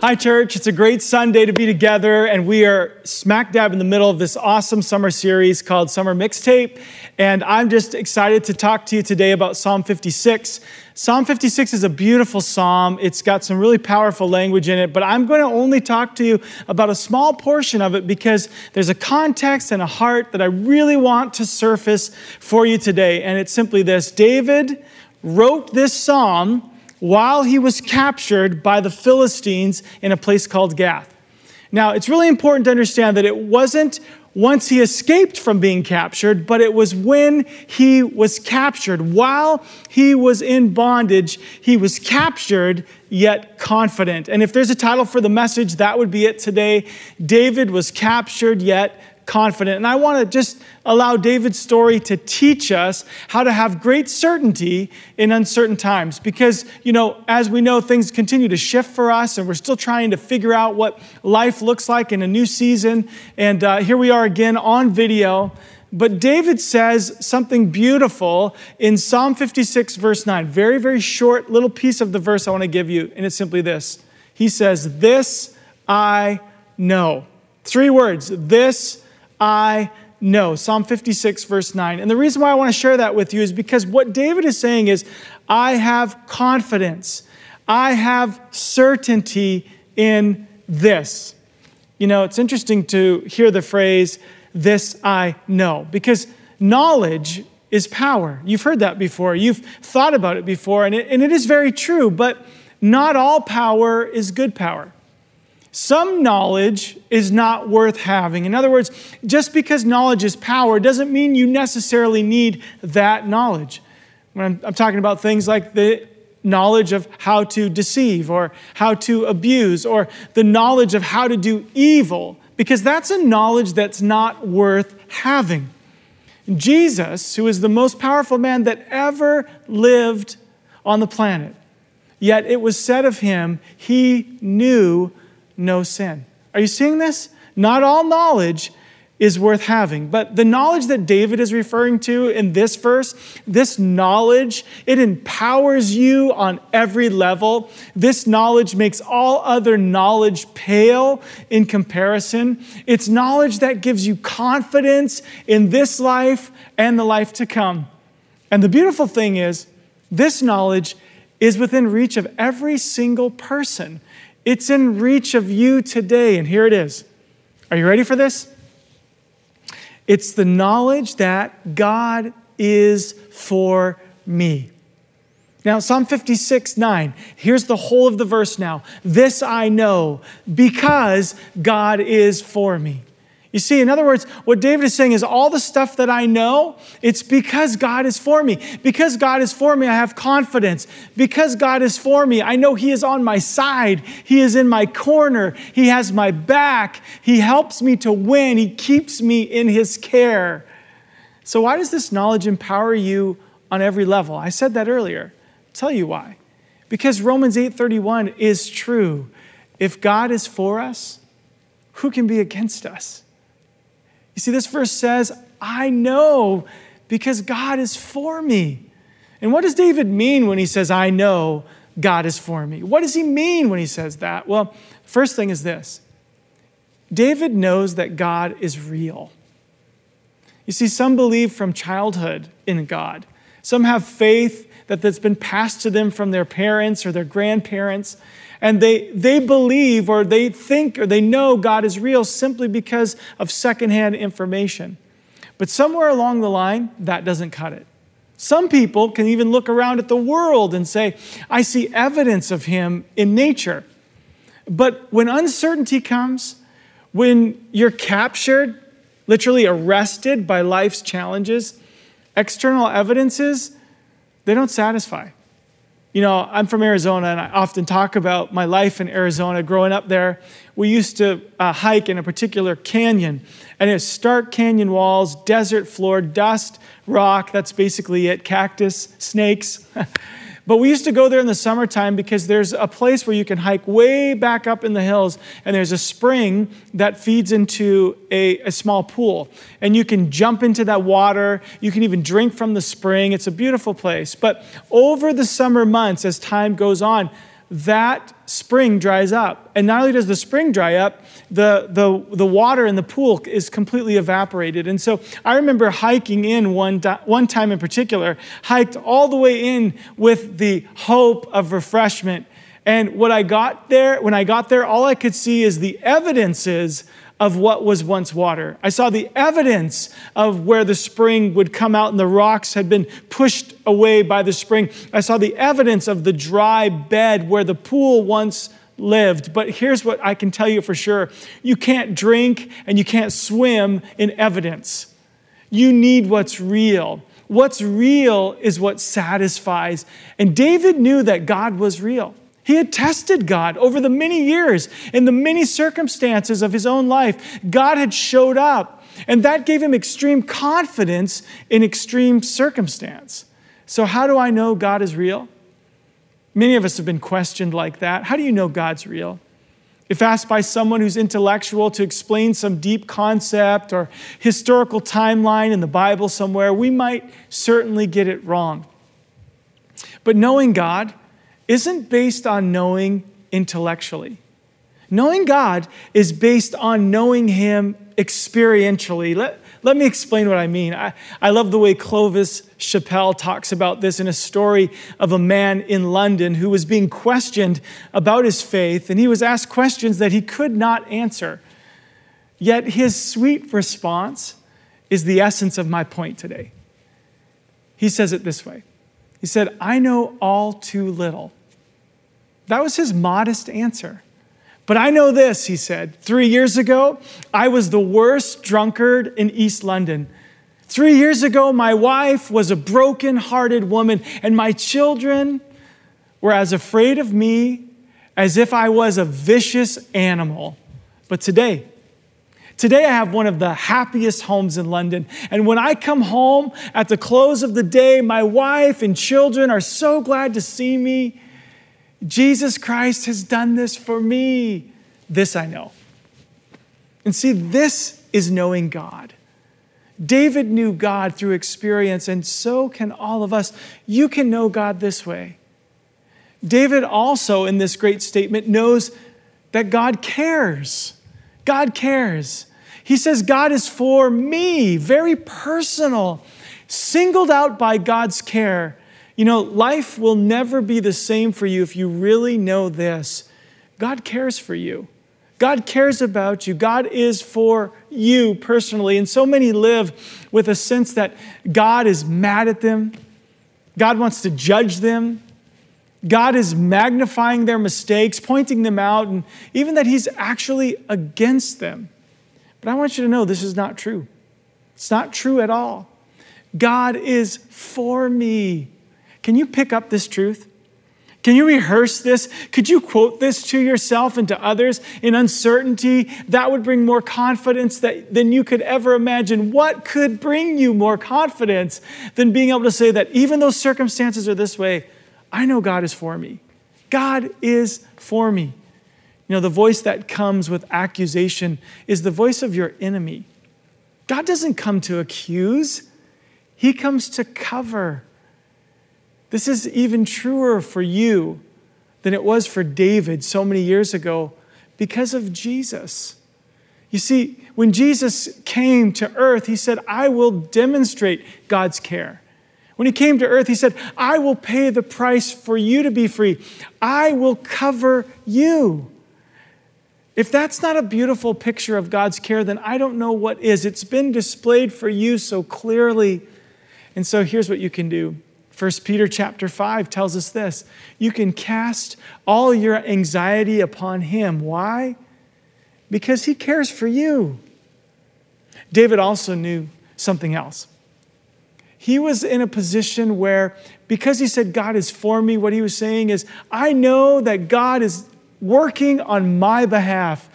Hi, church. It's a great Sunday to be together, and we are smack dab in the middle of this awesome summer series called Summer Mixtape. And I'm just excited to talk to you today about Psalm 56. Psalm 56 is a beautiful psalm. It's got some really powerful language in it, but I'm going to only talk to you about a small portion of it because there's a context and a heart that I really want to surface for you today. And it's simply this David wrote this psalm while he was captured by the Philistines in a place called Gath. Now, it's really important to understand that it wasn't once he escaped from being captured, but it was when he was captured. While he was in bondage, he was captured yet confident. And if there's a title for the message, that would be it today. David was captured yet confident. And I want to just allow David's story to teach us how to have great certainty in uncertain times. Because, you know, as we know, things continue to shift for us, and we're still trying to figure out what life looks like in a new season. And uh, here we are again on video. But David says something beautiful in Psalm 56, verse 9. Very, very short little piece of the verse I want to give you, and it's simply this. He says, This I know. Three words. This I know. Psalm 56, verse 9. And the reason why I want to share that with you is because what David is saying is, I have confidence, I have certainty in this. You know, it's interesting to hear the phrase, this I know, because knowledge is power. You've heard that before, you've thought about it before, and it, and it is very true, but not all power is good power. Some knowledge is not worth having. In other words, just because knowledge is power doesn't mean you necessarily need that knowledge. When I'm, I'm, talking about things like the knowledge of how to deceive or how to abuse or the knowledge of how to do evil, because that's a knowledge that's not worth having. Jesus, who is the most powerful man that ever lived on the planet, yet it was said of him, he knew no sin. Are you seeing this? Not all knowledge is worth having. But the knowledge that David is referring to in this verse, this knowledge, it empowers you on every level. This knowledge makes all other knowledge pale in comparison. It's knowledge that gives you confidence in this life and the life to come. And the beautiful thing is, this knowledge is within reach of every single person. It's in reach of you today, and here it is. Are you ready for this? It's the knowledge that God is for me. Now, Psalm 56, 9, here's the whole of the verse now. This I know because God is for me. You see, in other words, what David is saying is all the stuff that I know, it's because God is for me. Because God is for me, I have confidence. Because God is for me, I know He is on my side. He is in my corner. He has my back. He helps me to win. He keeps me in His care. So, why does this knowledge empower you on every level? I said that earlier. I'll tell you why. Because Romans 8:31 is true. If God is for us, who can be against us? You see, this verse says, I know because God is for me. And what does David mean when he says, I know God is for me? What does he mean when he says that? Well, first thing is this David knows that God is real. You see, some believe from childhood in God, some have faith that that's been passed to them from their parents or their grandparents and they, they believe or they think or they know God is real simply because of secondhand information. But somewhere along the line, that doesn't cut it. Some people can even look around at the world and say, I see evidence of Him in nature. But when uncertainty comes, when you're captured, literally arrested by life's challenges, external evidences, they don't satisfy. You know, I'm from Arizona and I often talk about my life in Arizona. Growing up there, we used to uh, hike in a particular canyon, and it's stark canyon walls, desert floor, dust, rock. That's basically it cactus, snakes. But we used to go there in the summertime because there's a place where you can hike way back up in the hills, and there's a spring that feeds into a, a, small pool. And you can jump into that water. You can even drink from the spring. It's a beautiful place. But over the summer months, as time goes on, that spring dries up. And not only does the spring dry up, the, the, the water in the pool is completely evaporated. And so I remember hiking in one, one time in particular, hiked all the way in with the hope of refreshment. And what I got there, when I got there, all I could see is the evidences of what was once water. I saw the evidence of where the spring would come out and the rocks had been pushed away by the spring. I saw the evidence of the dry bed where the pool once lived. But here's what I can tell you for sure you can't drink and you can't swim in evidence. You need what's real. What's real is what satisfies. And David knew that God was real. He had tested God over the many years in the many circumstances of his own life. God had showed up, and that gave him extreme confidence in extreme circumstance. So, how do I know God is real? Many of us have been questioned like that. How do you know God's real? If asked by someone who's intellectual to explain some deep concept or historical timeline in the Bible somewhere, we might certainly get it wrong. But knowing God, isn't based on knowing intellectually. Knowing God is based on knowing Him experientially. Let, let me explain what I mean. I, I love the way Clovis Chappell talks about this in a story of a man in London who was being questioned about his faith, and he was asked questions that he could not answer. Yet his sweet response is the essence of my point today. He says it this way He said, I know all too little that was his modest answer. But I know this, he said. Three years ago, I was the worst drunkard in East London. Three years ago, my wife was a broken hearted woman, and my children were as afraid of me as if I was a vicious animal. But today, Today, I have one of the happiest homes in London. And when I come home at the close of the day, my wife and children are so glad to see me. Jesus Christ has done this for me. This I know. And see, this is knowing God. David knew God through experience, and so can all of us. You can know God this way. David also, in this great statement, knows that God cares. God cares. He says, God is for me, very personal, singled out by God's care you know, life will never be the same for you if you really know this. God cares for you. God cares about you. God is for you personally. And so many live with a sense that God is mad at them, God wants to judge them. God is magnifying their mistakes, pointing them out, and even that He's actually against them. But I want you to know this is not true. It's not true at all. God is for me. Can you pick up this truth? Can you rehearse this? Could you quote this to yourself and to others in uncertainty? That would bring more confidence that, than you could ever imagine. What could bring you more confidence than being able to say that even though circumstances are this way, I know God is for me? God is for me. You know, the voice that comes with accusation is the voice of your enemy. God doesn't come to accuse, He comes to cover. This is even truer for you than it was for David so many years ago because of Jesus. You see, when Jesus came to earth, he said, I will demonstrate God's care. When he came to earth, he said, I will pay the price for you to be free. I will cover you. If that's not a beautiful picture of God's care, then I don't know what is. It's been displayed for you so clearly. And so here's what you can do 1 Peter chapter 5 tells us this you can cast all your anxiety upon him. Why? Because he cares for you. David also knew something else. He was in a position where, because he said, God is for me, what he was saying is, I know that God is working on my behalf.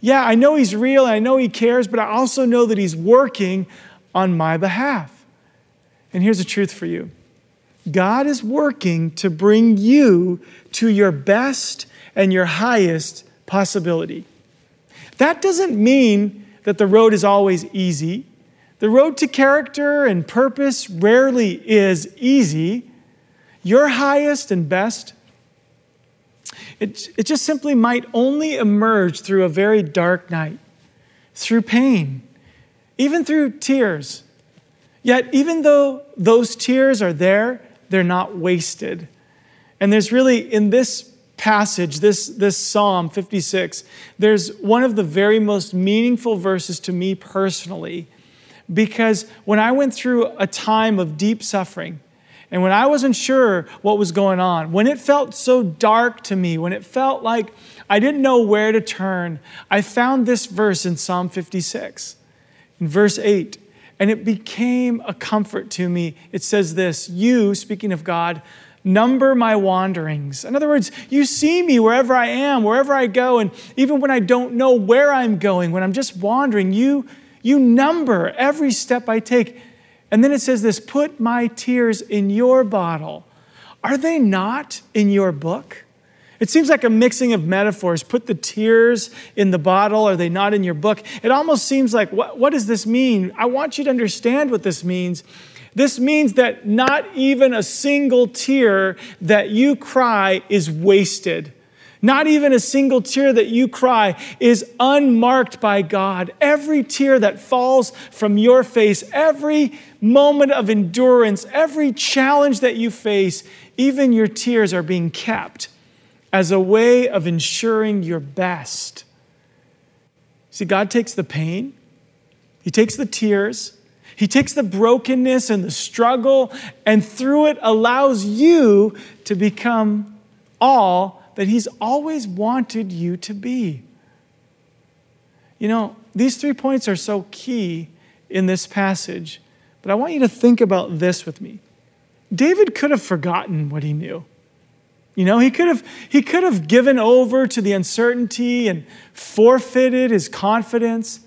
Yeah, I know he's real, and I know he cares, but I also know that he's working on my behalf. And here's the truth for you God is working to bring you to your best and your highest possibility. That doesn't mean that the road is always easy. The road to character and purpose rarely is easy. Your highest and best it, it just simply might only emerge through a very dark night, through pain, even through tears. Yet, even though those tears are there, they're not wasted. And there's really, in this passage, this, this Psalm 56, there's one of the very most meaningful verses to me personally. Because when I went through a time of deep suffering, and when I wasn't sure what was going on, when it felt so dark to me, when it felt like I didn't know where to turn, I found this verse in Psalm 56, in verse 8, and it became a comfort to me. It says this You, speaking of God, number my wanderings. In other words, you see me wherever I am, wherever I go, and even when I don't know where I'm going, when I'm just wandering, you, you number every step I take. And then it says this put my tears in your bottle. Are they not in your book? It seems like a mixing of metaphors. Put the tears in the bottle. Are they not in your book? It almost seems like, what, what does this mean? I want you to understand what this means. This means that not even a single tear that you cry is wasted. Not even a single tear that you cry is unmarked by God. Every tear that falls from your face, every moment of endurance, every challenge that you face, even your tears are being kept as a way of ensuring your best. See, God takes the pain, He takes the tears, He takes the brokenness and the struggle, and through it allows you to become all that He's always wanted you to be. You know, these three points are so key in this passage, but I want you to think about this with me. David could have forgotten what he knew. You know, he could have he could have given over to the uncertainty and forfeited his confidence,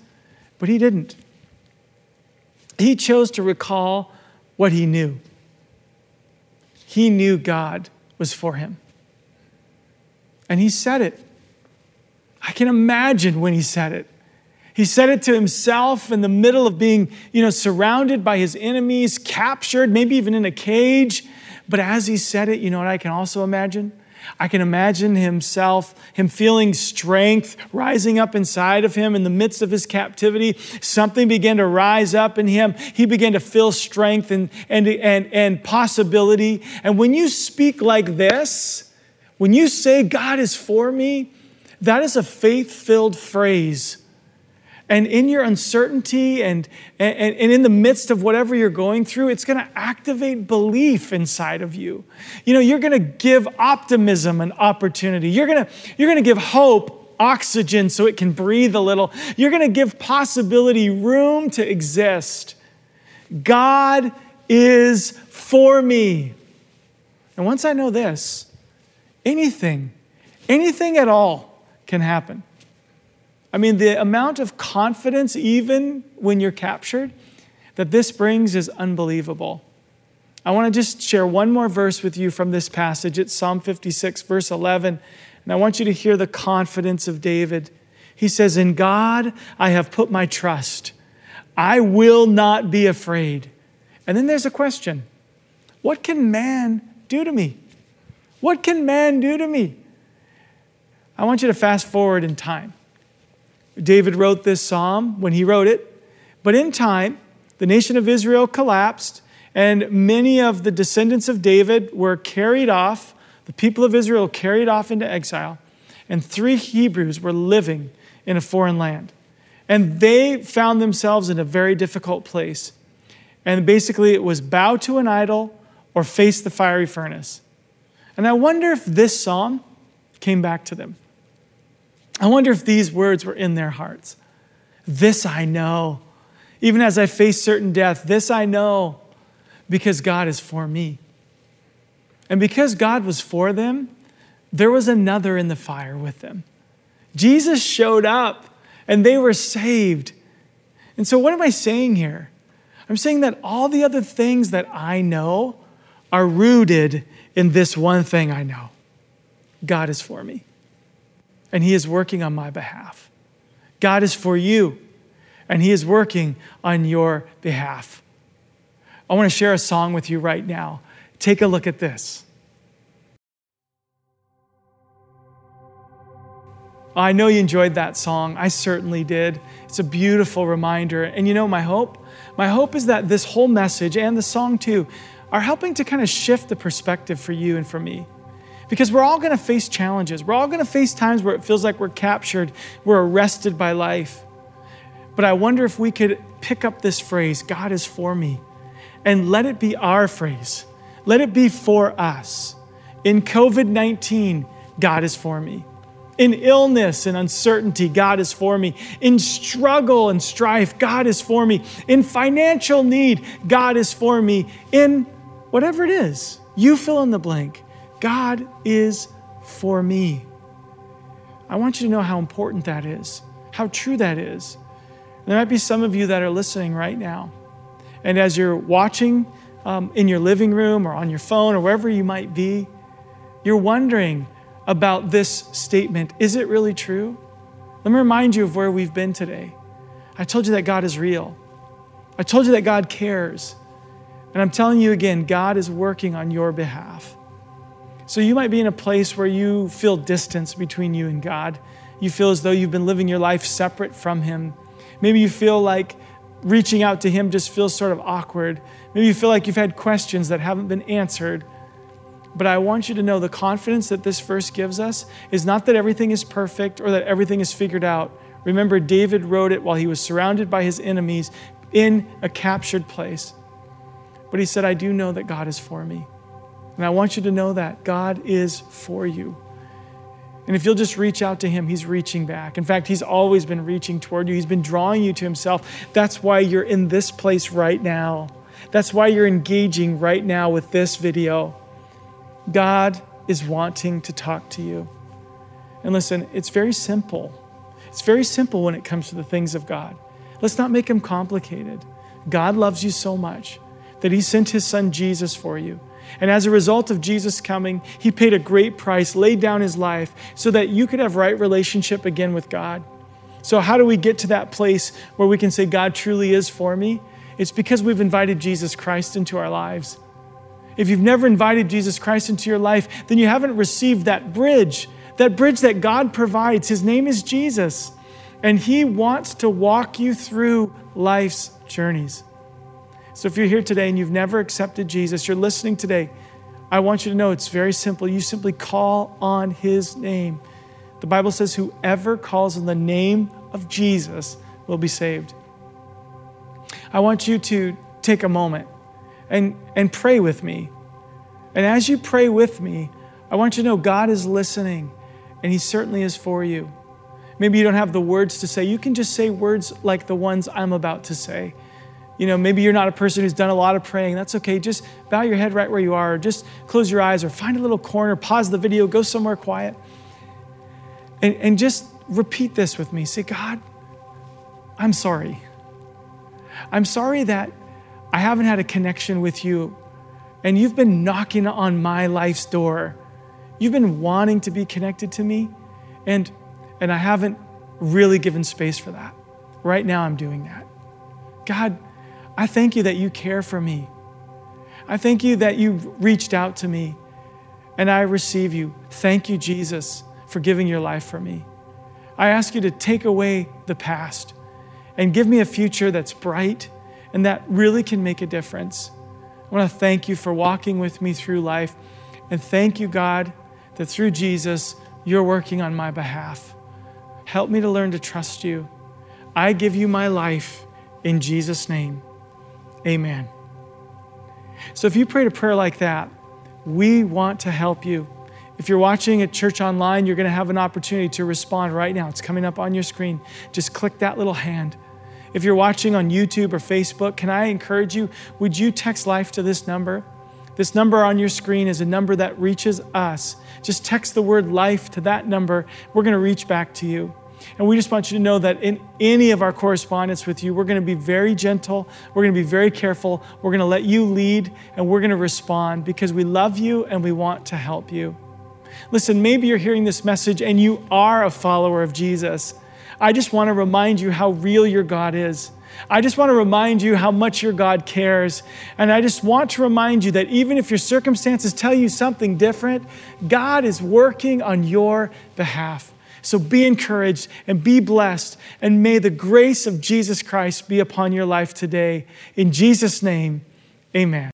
but he didn't. He chose to recall what he knew. He knew God was for him. And he said it. I can imagine when he said it. He said it to himself in the middle of being, you know, surrounded by his enemies, captured, maybe even in a cage. But as he said it, you know what I can also imagine? I can imagine himself, him feeling strength rising up inside of him in the midst of his captivity. Something began to rise up in him. He began to feel strength and, and, and, and possibility. And when you speak like this, when you say God is for me, that is a faith filled phrase. And in your uncertainty and, and, and in the midst of whatever you're going through, it's going to activate belief inside of you. You know, you're going to give optimism an opportunity. You're going to, you're going to give hope oxygen so it can breathe a little. You're going to give possibility room to exist. God is for me. And once I know this, Anything, anything at all can happen. I mean, the amount of confidence, even when you're captured, that this brings is unbelievable. I want to just share one more verse with you from this passage. It's Psalm 56, verse 11. And I want you to hear the confidence of David. He says, In God I have put my trust. I will not be afraid. And then there's a question What can man do to me? What can man do to me? I want you to fast forward in time. David wrote this psalm when he wrote it, but in time, the nation of Israel collapsed, and many of the descendants of David were carried off. The people of Israel carried off into exile, and three Hebrews were living in a foreign land. And they found themselves in a very difficult place. And basically, it was bow to an idol or face the fiery furnace. And I wonder if this psalm came back to them. I wonder if these words were in their hearts. This I know. Even as I face certain death, this I know because God is for me. And because God was for them, there was another in the fire with them. Jesus showed up and they were saved. And so, what am I saying here? I'm saying that all the other things that I know are rooted in this one thing I know God is for me, and He is working on my behalf. God is for you, and He is working on your behalf. I want to share a song with you right now. Take a look at this. I know you enjoyed that song. I certainly did. It's a beautiful reminder. And you know, my hope? My hope is that this whole message and the song too are helping to kind of shift the perspective for you and for me. Because we're all going to face challenges. We're all going to face times where it feels like we're captured, we're arrested by life. But I wonder if we could pick up this phrase, God is for me, and let it be our phrase. Let it be for us. In COVID 19, God is for me. In illness and uncertainty, God is for me. In struggle and strife, God is for me. In financial need, God is for me. In whatever it is, you fill in the blank. God is for me. I want you to know how important that is, how true that is. There might be some of you that are listening right now. And as you're watching um, in your living room or on your phone or wherever you might be, you're wondering about this statement is it really true? Let me remind you of where we've been today. I told you that God is real, I told you that God cares. And I'm telling you again, God is working on your behalf. So you might be in a place where you feel distance between you and God. You feel as though you've been living your life separate from Him. Maybe you feel like reaching out to Him just feels sort of awkward. Maybe you feel like you've had questions that haven't been answered. But I want you to know the confidence that this verse gives us is not that everything is perfect or that everything is figured out. Remember, David wrote it while he was surrounded by his enemies in a captured place. But he said, I do know that God is for me. And I want you to know that God is for you. And if you'll just reach out to Him, He's reaching back. In fact, He's always been reaching toward you, He's been drawing you to Himself. That's why you're in this place right now. That's why you're engaging right now with this video. God is wanting to talk to you. And listen, it's very simple. It's very simple when it comes to the things of God. Let's not make them complicated. God loves you so much that He sent His Son Jesus for you. And as a result of Jesus coming, he paid a great price, laid down his life so that you could have right relationship again with God. So how do we get to that place where we can say God truly is for me? It's because we've invited Jesus Christ into our lives. If you've never invited Jesus Christ into your life, then you haven't received that bridge, that bridge that God provides. His name is Jesus, and he wants to walk you through life's journeys. So if you're here today and you've never accepted Jesus, you're listening today, I want you to know it's very simple. You simply call on his name. The Bible says, whoever calls on the name of Jesus will be saved. I want you to take a moment and, and pray with me. And as you pray with me, I want you to know God is listening and he certainly is for you. Maybe you don't have the words to say. You can just say words like the ones I'm about to say. You know, maybe you're not a person who's done a lot of praying. That's okay. Just bow your head right where you are, or just close your eyes, or find a little corner, pause the video, go somewhere quiet, and, and just repeat this with me. Say, God, I'm sorry. I'm sorry that I haven't had a connection with you, and you've been knocking on my life's door. You've been wanting to be connected to me, and, and I haven't really given space for that. Right now, I'm doing that. God, I thank you that you care for me. I thank you that you reached out to me and I receive you. Thank you, Jesus, for giving your life for me. I ask you to take away the past and give me a future that's bright and that really can make a difference. I want to thank you for walking with me through life. And thank you, God, that through Jesus, you're working on my behalf. Help me to learn to trust you. I give you my life in Jesus' name. Amen. So if you prayed a prayer like that, we want to help you. If you're watching at church online, you're going to have an opportunity to respond right now. It's coming up on your screen. Just click that little hand. If you're watching on YouTube or Facebook, can I encourage you? Would you text life to this number? This number on your screen is a number that reaches us. Just text the word life to that number. We're going to reach back to you. And we just want you to know that in any of our correspondence with you, we're going to be very gentle, we're going to be very careful, we're going to let you lead, and we're going to respond because we love you and we want to help you. Listen, maybe you're hearing this message and you are a follower of Jesus. I just want to remind you how real your God is. I just want to remind you how much your God cares. And I just want to remind you that even if your circumstances tell you something different, God is working on your behalf. So be encouraged and be blessed, and may the grace of Jesus Christ be upon your life today. In Jesus' name, amen.